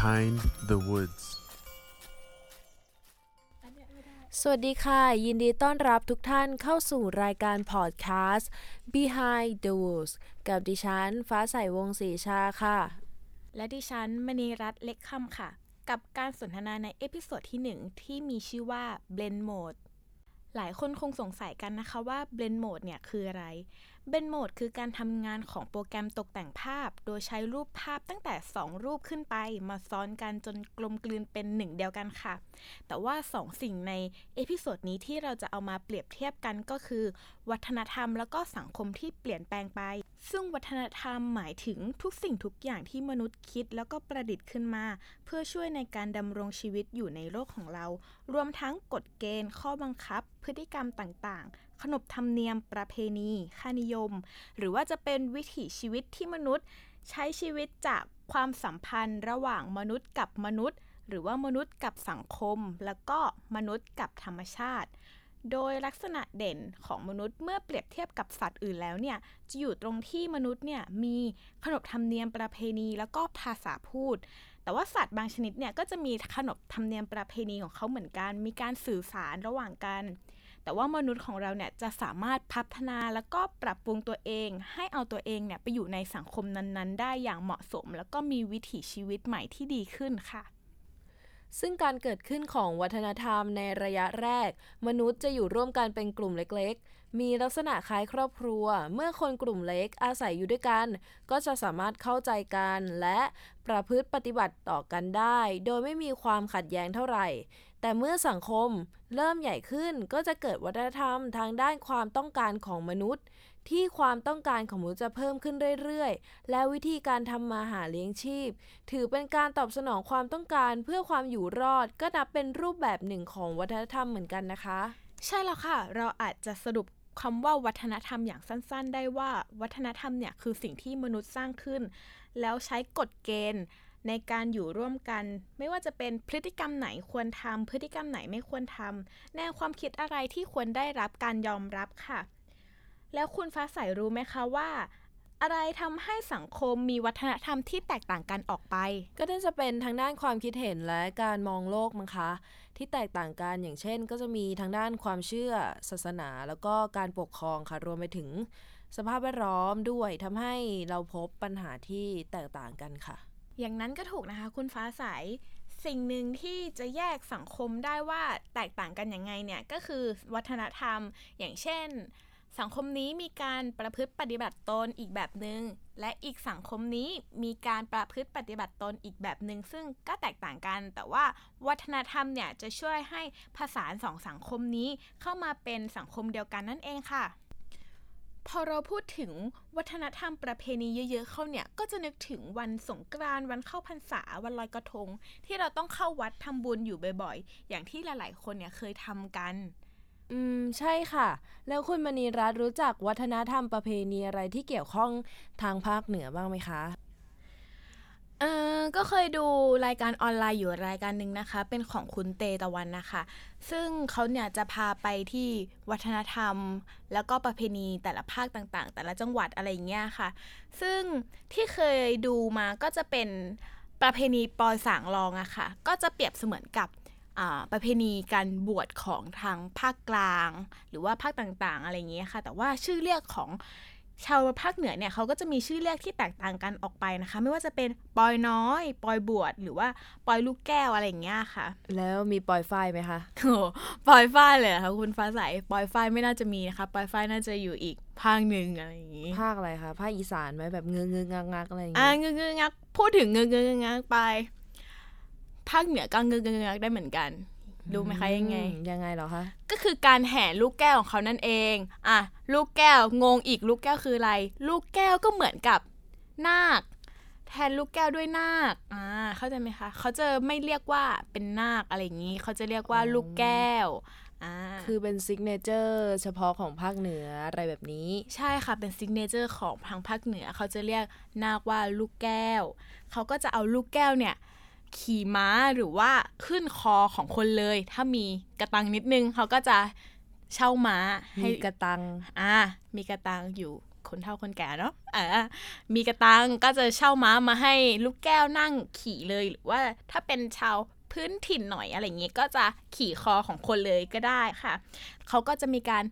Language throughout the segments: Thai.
Behind the Woods สวัสดีค่ะ ยินดีต้อนรับทุกท่านเข้าสู่รายการพอดแคสต์ Behind the Woods กับดิฉัน ฟ้าใสวงศรีชาค่ะ และดิฉันมณีรัตน์เล็กคำค่ะ กับการสนทนาใน episode ที่ 1 ที่มีชื่อว่า Blend Mode หลายคนคงสงสัยกันนะคะว่า Blend Mode เนี่ยคืออะไร Blend Mode คือการทำงานของโปรแกรมตกแต่งภาพ โดยใช้รูปภาพตั้งแต่ 2 รูปขึ้นไป มาซ้อนกันจนกลมกลืนเป็นหนึ่งเดียวกันค่ะ แต่ว่า 2 สิ่งใน episode นี้ที่เราจะเอามาเปรียบเทียบกันก็คือ วัฒนธรรมแล้วก็สังคมที่เปลี่ยนแปลงไป ซึ่งวัฒนธรรมหมายถึงทุกสิ่งทุกอย่างที่มนุษย์คิดแล้วก็ประดิษฐ์ขึ้นมา เพื่อช่วยในการดำรงชีวิตอยู่ในโลกของเรา รวมทั้งกฎเกณฑ์ ข้อบังคับ พฤติกรรมต่างๆ ขนบธรรมเนียม ประเพณี ค่านิยม หรือว่าจะเป็นวิถีชีวิตที่มนุษย์ ใช้ชีวิตจากความสัมพันธ์ ระหว่างมนุษย์กับมนุษย์ หรือว่ามนุษย์กับสังคม แล้วก็มนุษย์กับธรรมชาติ โดยลักษณะเด่นของมนุษย์เมื่อเปรียบเทียบกับสัตว์อื่นแล้วเนี่ยจะอยู่ตรงที่มนุษย์เนี่ยมีขนบธรรมเนียมประเพณีแล้วก็ภาษาพูด แต่ว่าสัตว์บางชนิดเนี่ยก็จะมีขนบธรรมเนียมประเพณีของเขาเหมือนกัน มีการสื่อสารระหว่างกัน แต่ว่ามนุษย์ของเราเนี่ยจะสามารถพัฒนาแล้วก็ปรับปรุงตัวเอง ให้เอาตัวเองเนี่ยไปอยู่ในสังคมนั้นๆ ได้อย่างเหมาะสม แล้วก็มีวิถีชีวิตใหม่ที่ดีขึ้นค่ะ ซึ่งการเกิดขึ้นของวัฒนธรรมในระยะแรก มนุษย์จะอยู่ร่วมกันเป็นกลุ่มเล็กๆ มีลักษณะคล้ายครอบครัว เมื่อคนกลุ่มเล็กอาศัยอยู่ด้วยกัน ก็จะสามารถเข้าใจกัน และประพฤติปฏิบัติต่อกันได้ โดยไม่มีความขัดแย้งเท่าไหร่ แต่เมื่อสังคมเริ่มใหญ่ขึ้นก็จะเกิดวัฒนธรรมทางด้านความต้องการของมนุษย์ ที่ความต้องการของมนุษย์จะเพิ่มขึ้นเรื่อยๆ และวิธีการทำมาหาเลี้ยงชีพ ถือเป็นการตอบสนองความต้องการเพื่อความอยู่รอด ก็นับเป็นรูปแบบหนึ่งของวัฒนธรรมเหมือนกันนะคะ ใช่แล้วค่ะ เราอาจจะสรุปคำว่าวัฒนธรรมอย่างสั้นๆ ได้ว่าวัฒนธรรมเนี่ยคือสิ่งที่มนุษย์สร้างขึ้น แล้วใช้กฎเกณฑ์ในการอยู่ร่วมกัน ไม่ว่าจะเป็นพฤติกรรมไหนควรทำพฤติกรรมไหนไม่ควรทำแนวความคิดอะไรที่ควรได้รับการยอมรับค่ะ แล้วคุณฟ้าใสรู้ไหมคะว่า อะไรทำให้สังคมมีวัฒนธรรมที่แตกต่างกันออกไป ก็น่าจะเป็นทางด้านความคิดเห็นและการมองโลกมั้งคะ ที่แตกต่างกันอย่างเช่น ก็จะมีทางด้านความเชื่อ ศาสนา แล้วก็การปกครองค่ะรวมไปถึงสภาพแวดล้อมด้วยทำให้เราพบปัญหาที่แตกต่างกันค่ะ อย่างนั้นก็ถูกนะคะ คุณฟ้าใสสิ่งหนึ่งที่จะแยกสังคมได้ว่าแตกต่างกันยังไงเนี่ยก็คือวัฒนธรรมอย่างเช่น สังคมนี้มีการประพฤติปฏิบัติตนอีกแบบหนึง่งและอีกสังคมนี้มีการประพฤติปฏิบัติตนอีกแบบหนึง่งซึ่งก็แตกต่างกัน แต่ว่าวัฒนธรรมเนี่ยจะช่วยให้ผสานสองสังคมนี้เข้ามาเป็นสังคมเดียวกันนั่นเองค่ะ พอเราพูดถึงวัฒนธรรมประเพณีเยอะ ๆ เข้าเนี่ยก็จะนึกถึงวันสงกรานต์วันเข้าพรรษาวันลอยกระทง ที่เราต้องเข้าวัดทำบุญอยู่บ่อยๆ อย่างที่หลายๆ คนเนี่ยเคยทำกัน อืม ใช่ค่ะ แล้วคุณมณีรัตน์รู้จักวัฒนธรรมประเพณีอะไรที่เกี่ยวข้องทางภาคเหนือบ้างไหมคะ เออก็เคยดูรายการออนไลน์อยู่รายการหนึ่งนะคะ เป็นของคุณเตตะวันนะคะ ซึ่งเขาเนี่ยจะพาไปที่วัฒนธรรม แล้วก็ประเพณีแต่ละภาคต่างๆ แต่ละจังหวัดอะไรอย่างเงี้ยค่ะ ซึ่งที่เคยดูมาก็จะเป็นประเพณีปอยสางรองอะค่ะ ก็จะเปรียบเสมือนกับ ประเพณีการบวชของทางภาคกลาง หรือว่าภาคต่างๆ อะไรอย่างเงี้ยค่ะ แต่ว่าชื่อเรียกของชาวภาคเหนือเนี่ยเขาก็จะมีชื่อเรียกที่แตกต่างกันออกไปนะคะ ไม่ว่าจะเป็นปอยน้อย ปอยบวชหรือว่าปอยลูกแก้วอะไรอย่างเงี้ยค่ะ แล้วมีปล่อยฝ้ายไหมคะโอ้ปอยฝ้ายเลยเหรอค่ะคุณฟ้าใสปอยฝ้ายไม่น่าจะมีนะคะ ปอยฝ้ายน่าจะอยู่อีกภาคหนึ่งอะไรอย่างงี้ภาคอะไรคะภาคอีสานไหมแบบเงื้อเงื้องักงักอะไรอย่างอ่างี้เงื้อเงื้องักพูดถึงเงื้อเงื้องักไป ภาคเหนือก็เงื้อเงื้องักได้เหมือนกัน รู้ไหมคะยังไงอืมยังไงเหรอคะ ก็คือการแห่ลูกแก้วของเขานั่นเอง อะ ลูกแก้วงงอีกลูกแก้วคืออะไร ลูกแก้วก็เหมือนกับนาค แทนลูกแก้วด้วยนาค อ่า เข้าใจไหมคะ เขาจะไม่เรียกว่าเป็นนาคอะไรอย่างนี้ เขาจะเรียกว่าอ๋อลูกแก้วอ่าคือเป็น signature เฉพาะของภาคเหนืออะไรแบบนี้ ใช่ค่ะเป็น signature ของทางภาคเหนือ เขาจะเรียกนาคว่าลูกแก้ว เขาก็จะเอาลูกแก้วเนี่ย ขี่ม้าหรือว่าขึ้นคอของคนเลย ถ้ามีกระตังนิดนึงเขาก็จะเช่าม้าให้มีกระตังอ่ามีกระตังอยู่คนเฒ่าคนแก่เนาะอ่ามีกระตังก็จะเช่าม้ามาให้ลูกแก้วนั่งขี่เลยหรือว่าถ้าเป็นชาวพื้นถิ่นหน่อยอะไรเงี้ยก็จะขี่คอของคนเลยก็ได้ค่ะเขาก็จะมีการ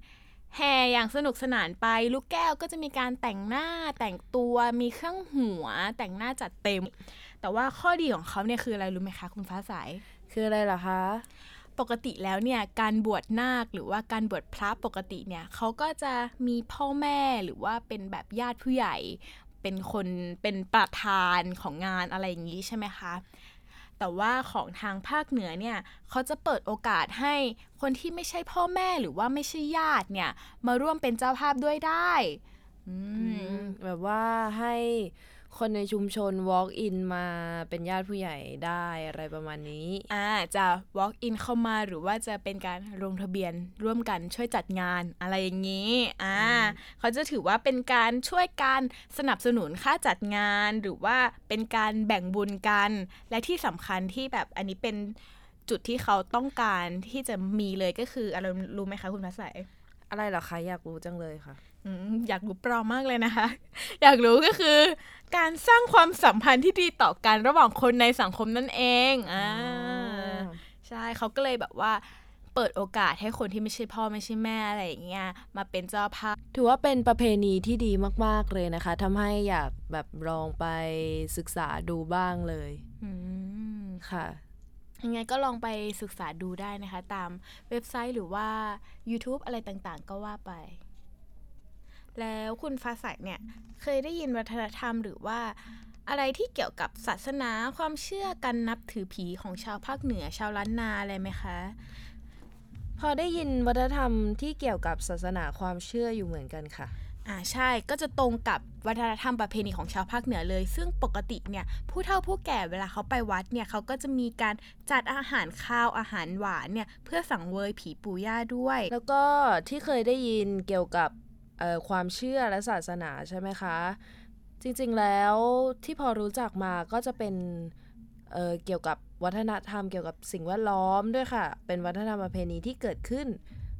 แห่อย่างสนุกสนานไป ลูกแก้วก็จะมีการแต่งหน้าแต่งตัวมีเครื่องหัว แต่งหน้าจัดเต็ม แต่ว่าข้อดีของเขาเนี่ยคืออะไรรู้ไหมคะ คุณฟ้าใสคืออะไรล่ะคะ ปกติแล้วเนี่ยการบวชนาคหรือว่าการบวชพระปกติเนี่ยเขาก็จะมีพ่อแม่หรือว่าเป็นแบบญาติผู้ใหญ่ เป็นคนเป็นประธานของงานอะไรอย่างนี้ใช่ไหมคะ แต่ว่าของทางภาคเหนือเนี่ยเขาจะเปิดโอกาสให้คนที่ไม่ใช่พ่อแม่หรือว่าไม่ใช่ญาติเนี่ยมาร่วมเป็นเจ้าภาพด้วยได้แบบว่าให้ คนในชุมชน walk in มาเป็นญาติผู้ใหญ่ได้อะไรประมาณนี้ อ่าจะ walk in เข้ามาหรือว่าจะเป็นการลงทะเบียนร่วมกันช่วยจัดงานอะไรอย่างนี้อ่าเขาจะถือว่าเป็นการช่วยการสนับสนุนค่าจัดงาน หรือว่าเป็นการแบ่งบุญกัน และที่สำคัญที่แบบอันนี้เป็นจุดที่เขาต้องการที่จะมีเลยก็คืออะไรรู้ไหมคะคุณพัสใส อะไรเหรอคะ อยากรู้จังเลยค่ะอืมอยากรู้ปลอมมากเลยนะคะ อยากรู้ก็คือ การสร้างความสัมพันธ์ที่ดีต่อกันระหว่างคนในสังคมนั่นเองอ่าใช่เขาก็เลยแบบว่า เปิดโอกาสให้คนที่ไม่ใช่พ่อไม่ใช่แม่อะไรอย่างเงี้ยมาเป็นเจ้าภาพถือว่าเป็นประเพณีที่ดีมาก ๆเลยนะคะทำให้อยากแบบลองไปศึกษาดูบ้างเลยอืมค่ะ ยังไงก็ลองไปศึกษาดูได้นะคะ ตามเว็บไซต์หรือว่า YouTube อะไรต่างๆ ก็ว่าไป แล้วคุณฟ้าใสเนี่ย เคยได้ยินวัฒนธรรมหรือว่าอะไรที่เกี่ยวกับศาสนาความเชื่อการนับถือผีของชาวภาคเหนือชาวล้านนาอะไรไหมคะ พอได้ยินวัฒนธรรมที่เกี่ยวกับศาสนาความเชื่ออยู่เหมือนกันค่ะ อ่าใช่ก็จะตรงกับวัฒนธรรมประเพณีของชาวภาคเหนือเลย ซึ่งปกติเนี่ยผู้เฒ่าผู้แก่เวลาเขาไปวัดเนี่ยเขาก็จะมีการจัดอาหารข้าวอาหารหวานเนี่ยเพื่อสังเวยผีปู่ย่าด้วย แล้วก็ที่เคยได้ยินเกี่ยวกับความเชื่อและศาสนาใช่ไหมคะ จริงๆแล้วที่พอรู้จักมาก็จะเป็นเเกี่ยวกับวัฒนธรรมเกี่ยวกับสิ่งแวดล้อมด้วยค่ะ เป็นวัฒนธรรมประเพณีที่เกิดขึ้น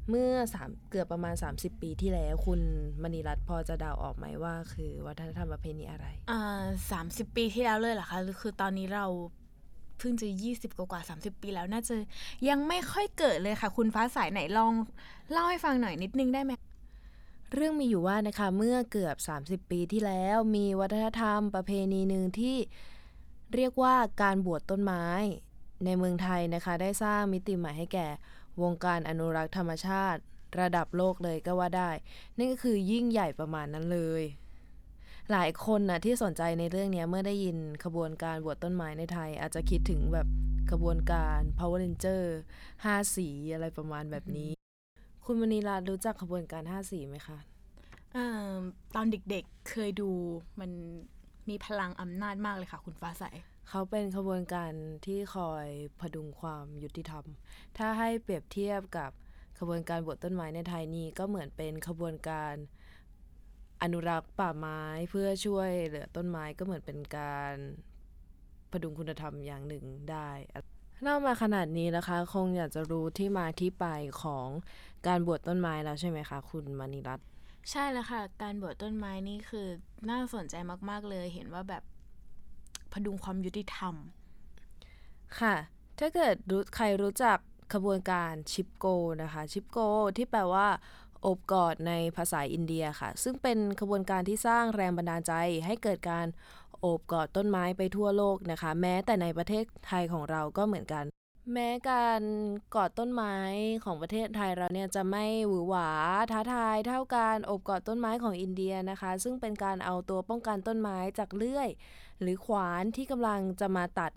เมื่อสามเกือบประมาณ 30 ปีที่แล้วคุณมณีรัตน์พอจะเดาออกไหมว่า คือวัฒนธรรมประเพณีอะไรอ่าสามสิบปีที่แล้วเลยเหรอคะหรือคือตอนนี้เราเพิ่งจะยี่สิบกว่าสามสิบปีแล้วน่าจะยังไม่ค่อยเกิดเลยค่ะ คุณฟ้าใสไหนลองเล่าให้ฟังหน่อยนิดนึงได้ไหมเรื่องมีอยู่ว่านะคะเมื่อเกือบ 30 ปีที่แล้วมีวัฒนธรรมประเพณีหนึ่งที่เรียกว่าการบวชต้นไม้ ในเมืองไทยนะคะ ได้สร้างมิติใหม่ให้แก่ วงการอนุรักษ์ธรรมชาติ ระดับโลกเลยก็ว่าได้นั่ก็คือยิ่งใหญ่ประมาณนั้นเลย หลายคนนะที่สนใจในเรื่องนี้เมื่อได้ยินขบวนการบวชต้นไม้ในไทย อาจจะคิดถึงแบบขบวนการ Power Ranger ห้าสีอะไรประมาณแบบนี้ คุณมณีรัตน์รู้จักขบวนการห้าสีไหมคะอตอนเด็กๆเคยดูมันมีพลังอำนาจมากเลยค่ะ คุณฟ้าใส เขาเป็นขบวนการที่คอยพดุงความยุติธรรม ถ้าให้เปรียบเทียบกับขบวนการบวชต้นไม้ในไทยนี่ก็เหมือนเป็นขบวนการอนุรักษ์ป่าไม้เพื่อช่วยเหลือต้นไม้ก็เหมือนเป็นการพดุงคุณธรรมอย่างหนึ่งได้เล่ามาขนาดนี้นะคะ คงอยากจะรู้ที่มาที่ไปของการบวชต้นไม้แล้วใช่ไหมคะ คุณมณีรัตน์ใช่แล้วค่ะ การบวชต้นไม้นี่คือน่าสนใจมาก ๆ เลย เห็นว่าแบบ พดุงความยุติธรรม ค่ะ ถ้าเกิดรู้ใครรู้จักขบวนการชิปโกนะคะชิปโกที่แปลว่าโอบกอดในภาษาอินเดียค่ะ ซึ่งเป็นขบวนการที่สร้างแรงบันดาลใจให้เกิดการโอบกอดต้นไม้ไปทั่วโลกนะคะ แม้แต่ในประเทศไทยของเราก็เหมือนกัน แม้การกอดต้นไม้ของประเทศไทยเราเนี่ยจะไม่หวือหวาท้าทายเท่าการโอบกอดต้นไม้ของอินเดียนะคะ ซึ่งเป็นการเอาตัวป้องกันต้นไม้จากเลื่อย หรือขวานที่กำลังจะมาตัด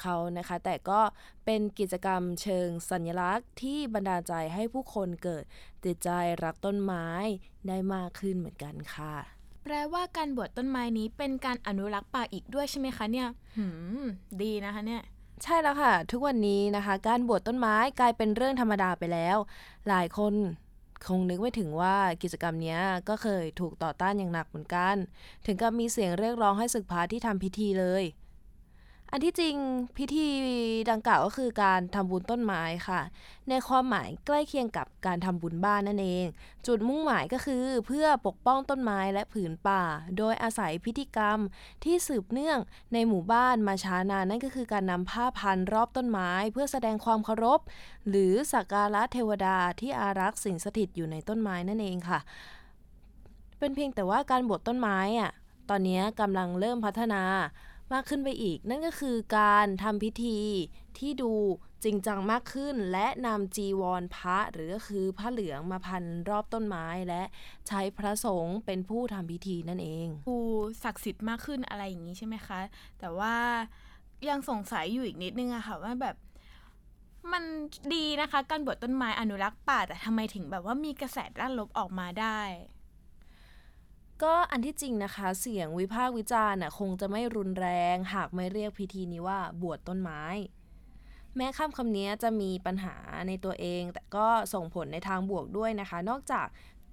เขานะคะ แต่ก็เป็นกิจกรรมเชิงสัญลักษณ์ที่บันดาลใจให้ผู้คนเกิดติดใจรักต้นไม้ได้มากขึ้นเหมือนกันค่ะ แปลว่าการบวชต้นไม้นี้เป็นการอนุรักษ์ป่าอีกด้วยใช่ไหมคะเนี่ย หืม ดีนะคะเนี่ยใช่แล้วค่ะ ทุกวันนี้นะคะ การบวชต้นไม้กลายเป็นเรื่องธรรมดาไปแล้ว หลายคน คงนึกไม่ถึงว่ากิจกรรมนี้ก็เคยถูกต่อต้านอย่างหนักเหมือนกัน ถึงกับมีเสียงเรียกร้องให้ศึกพระที่ทำพิธีเลย อันที่จริงพิธีดังกล่าวก็คือการทำบุญต้นไม้ค่ะ ในความหมายใกล้เคียงกับการทำบุญบ้านนั่นเอง จุดมุ่งหมายก็คือเพื่อปกป้องต้นไม้และผืนป่า โดยอาศัยพิธีกรรมที่สืบเนื่องในหมู่บ้านมาช้านานนั่นก็คือการนำผ้าพันรอบต้นไม้ เพื่อแสดงความเคารพ หรือสักการะเทวดาที่อารักษ์สิ่งสถิตอยู่ในต้นไม้นั่นเองค่ะ เป็นเพียงแต่ว่าการบวชต้นไม้อะตอนนี้กำลังเริ่มพัฒนา มากขึ้นไปอีก นั่นก็คือการทำพิธีที่ดูจริงจังมากขึ้น และนำจีวรพระหรือก็คือผ้าเหลืองมาพันรอบต้นไม้และใช้พระสงฆ์เป็นผู้ทำพิธีนั่นเองดูศักดิ์สิทธิ์มากขึ้นอะไรอย่างนี้ใช่ไหมคะ แต่ว่ายังสงสัยอยู่อีกนิดนึงอะค่ะว่าแบบมันดีนะคะ การบวชต้นไม้อนุรักษ์ป่าแต่ทำไมถึงแบบว่ามีกระแสด้านลบออกมาได้ ก็อันที่จริงนะคะ เสียงวิพากษ์วิจารณ์น่ะคงจะไม่รุนแรง หากไม่เรียกพิธีนี้ว่าบวชต้นไม้ แม้คำคำนี้จะมีปัญหาในตัวเอง แต่ก็ส่งผลในทางบวกด้วยนะคะ นอกจาก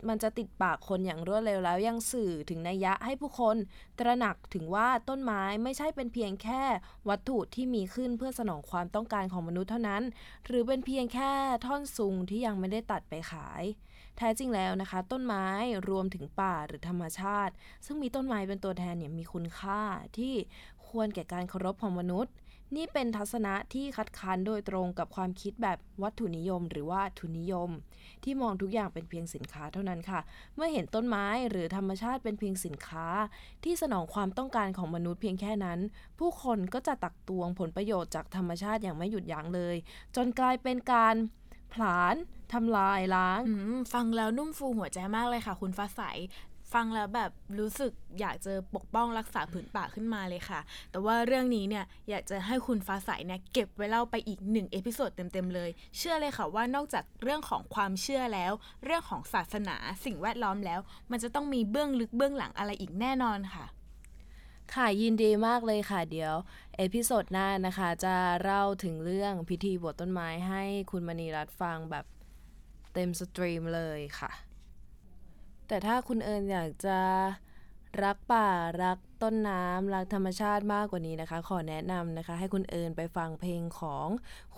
มันจะติดปากคนอย่างรวดเร็วแล้วยังสื่อถึงนัยยะให้ผู้คน ตระหนักถึงว่าต้นไม้ไม่ใช่เป็นเพียงแค่วัตถุที่มีขึ้นเพื่อสนองความต้องการของมนุษย์เท่านั้น หรือเป็นเพียงแค่ท่อนซุงที่ยังไม่ได้ตัดไปขาย แท้จริงแล้วนะคะ ต้นไม้รวมถึงป่าหรือธรรมชาติ ซึ่งมีต้นไม้เป็นตัวแทนเนี่ยมีคุณค่าที่ควรแก่การเคารพของมนุษย์ นี่เป็นทัศนะที่คัดค้านโดยตรงกับความคิดแบบวัตถุนิยม หรือว่าทุนนิยม ที่มองทุกอย่างเป็นเพียงสินค้าเท่านั้นค่ะ เมื่อเห็นต้นไม้หรือธรรมชาติเป็นเพียงสินค้า ที่สนองความต้องการของมนุษย์เพียงแค่นั้น ผู้คนก็จะตักตวงผลประโยชน์จากธรรมชาติอย่างไม่หยุดยั้งเลย จนกลายเป็นการผลาญทำลายล้าง ฟังแล้วนุ่มฟูหัวใจมากเลยค่ะ คุณฟ้าใส ฟังแล้วแบบรู้สึกอยากจะปกป้องรักษาผืนป่าขึ้นมาเลยค่ะ แต่ว่าเรื่องนี้เนี่ยอยากจะให้คุณฟ้าใสเนี่ยเก็บไว้เล่าไปอีกหนึ่ง episode เต็มๆเลย เชื่อเลยค่ะว่านอกจากเรื่องของความเชื่อแล้ว เรื่องของศาสนาสิ่งแวดล้อมแล้ว มันจะต้องมีเบื้องลึกเบื้องหลังอะไรอีกแน่นอนค่ะ ค่ะยินดีมากเลยค่ะเดี๋ยว episode หน้านะคะจะเล่าถึงเรื่องพิธีบวชต้นไม้ให้คุณมณีรัตน์ฟังแบบเต็มสตรีมเลยค่ะ แต่ถ้าคุณเอิญอยากจะรักป่ารักต้นน้ำรักธรรมชาติมากกว่านี้นะคะ ขอแนะนำนะคะ ให้คุณเอิญไปฟังเพลงของ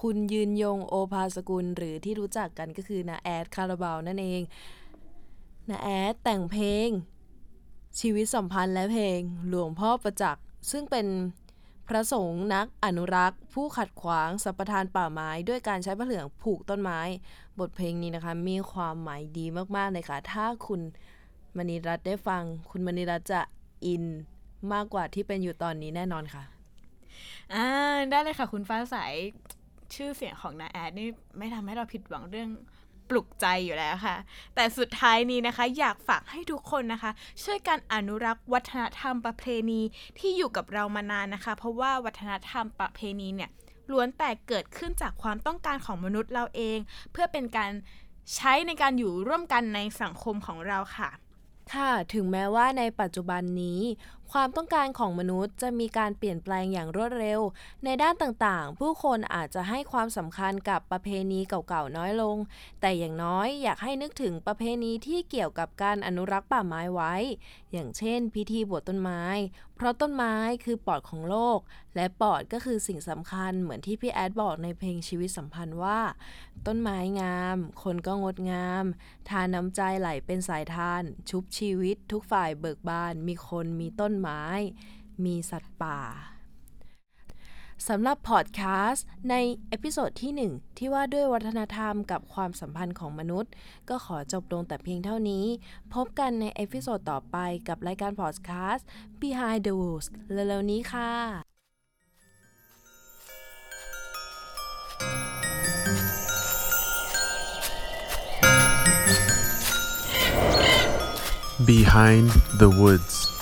คุณยืนยงโอภาสกุล หรือที่รู้จักกันก็คือนาแอดคาราบาวนั่นเองนาแอดแต่งเพลงชีวิตสัมพันธ์และเพลงหลวงพ่อประจักษ์ซึ่งเป็น พระสงฆ์นักอนุรักษ์ ผู้ขัดขวางสัมปทานป่าไม้ด้วยการใช้ผ้าเหลืองผูกต้นไม้ บทเพลงนี้นะคะ มีความหมายดีมากๆเลยค่ะ ถ้าคุณมณีรัตน์ได้ฟัง คุณมณีรัตน์จะอินมากกว่าที่เป็นอยู่ตอนนี้แน่นอนค่ะอ่าได้เลยค่ะ คุณฟ้าใสชื่อเสียงของนาแอดนี่ไม่ทำให้เราผิดหวังเรื่อง ปลุกใจอยู่แล้วค่ะ แต่สุดท้ายนี้นะคะ อยากฝากให้ทุกคนนะคะ ช่วยกันอนุรักษ์วัฒนธรรมประเพณีที่อยู่กับเรามานานนะคะ เพราะว่าวัฒนธรรมประเพณีเนี่ยล้วนแต่เกิดขึ้นจากความต้องการของมนุษย์เราเอง เพื่อเป็นการใช้ในการอยู่ร่วมกันในสังคมของเราค่ะ ค่ะ ถึงแม้ว่าในปัจจุบันนี้ ความต้องการของมนุษย์จะมีการเปลี่ยนแปลงอย่างรวดเร็ว ในด้านต่างๆ ผู้คนอาจจะให้ความสำคัญกับประเพณีเก่าๆน้อยลง แต่อย่างน้อยอยากให้นึกถึงประเพณีที่เกี่ยวกับการอนุรักษ์ป่าไม้ไว้ อย่างเช่น พิธีบวชต้นไม้ เพราะต้นไม้คือปอดของโลก และปอดก็คือสิ่งสำคัญเหมือนที่พี่แอ๊ดบอกในเพลงชีวิตสัมพันธ์ว่า ต้นไม้งาม คนก็งดงาม ธารน้ำใจไหลเป็นสายธาร ชุบชีวิต ทุกฝ่ายเบิกบาน มีคนมีต้นไม้ มีสัตว์ป่าสำหรับพอดแคสต์ใน episode ที่ 1 ที่ว่าด้วยวัฒนธรรมกับความสัมพันธ์ของมนุษย์ ก็ขอจบลงแต่เพียงเท่านี้ พบกันใน episode ต่อไปกับรายการพอดแคสต์ Behind the Woods เร็วๆนี้ค่ะ Behind the Woods.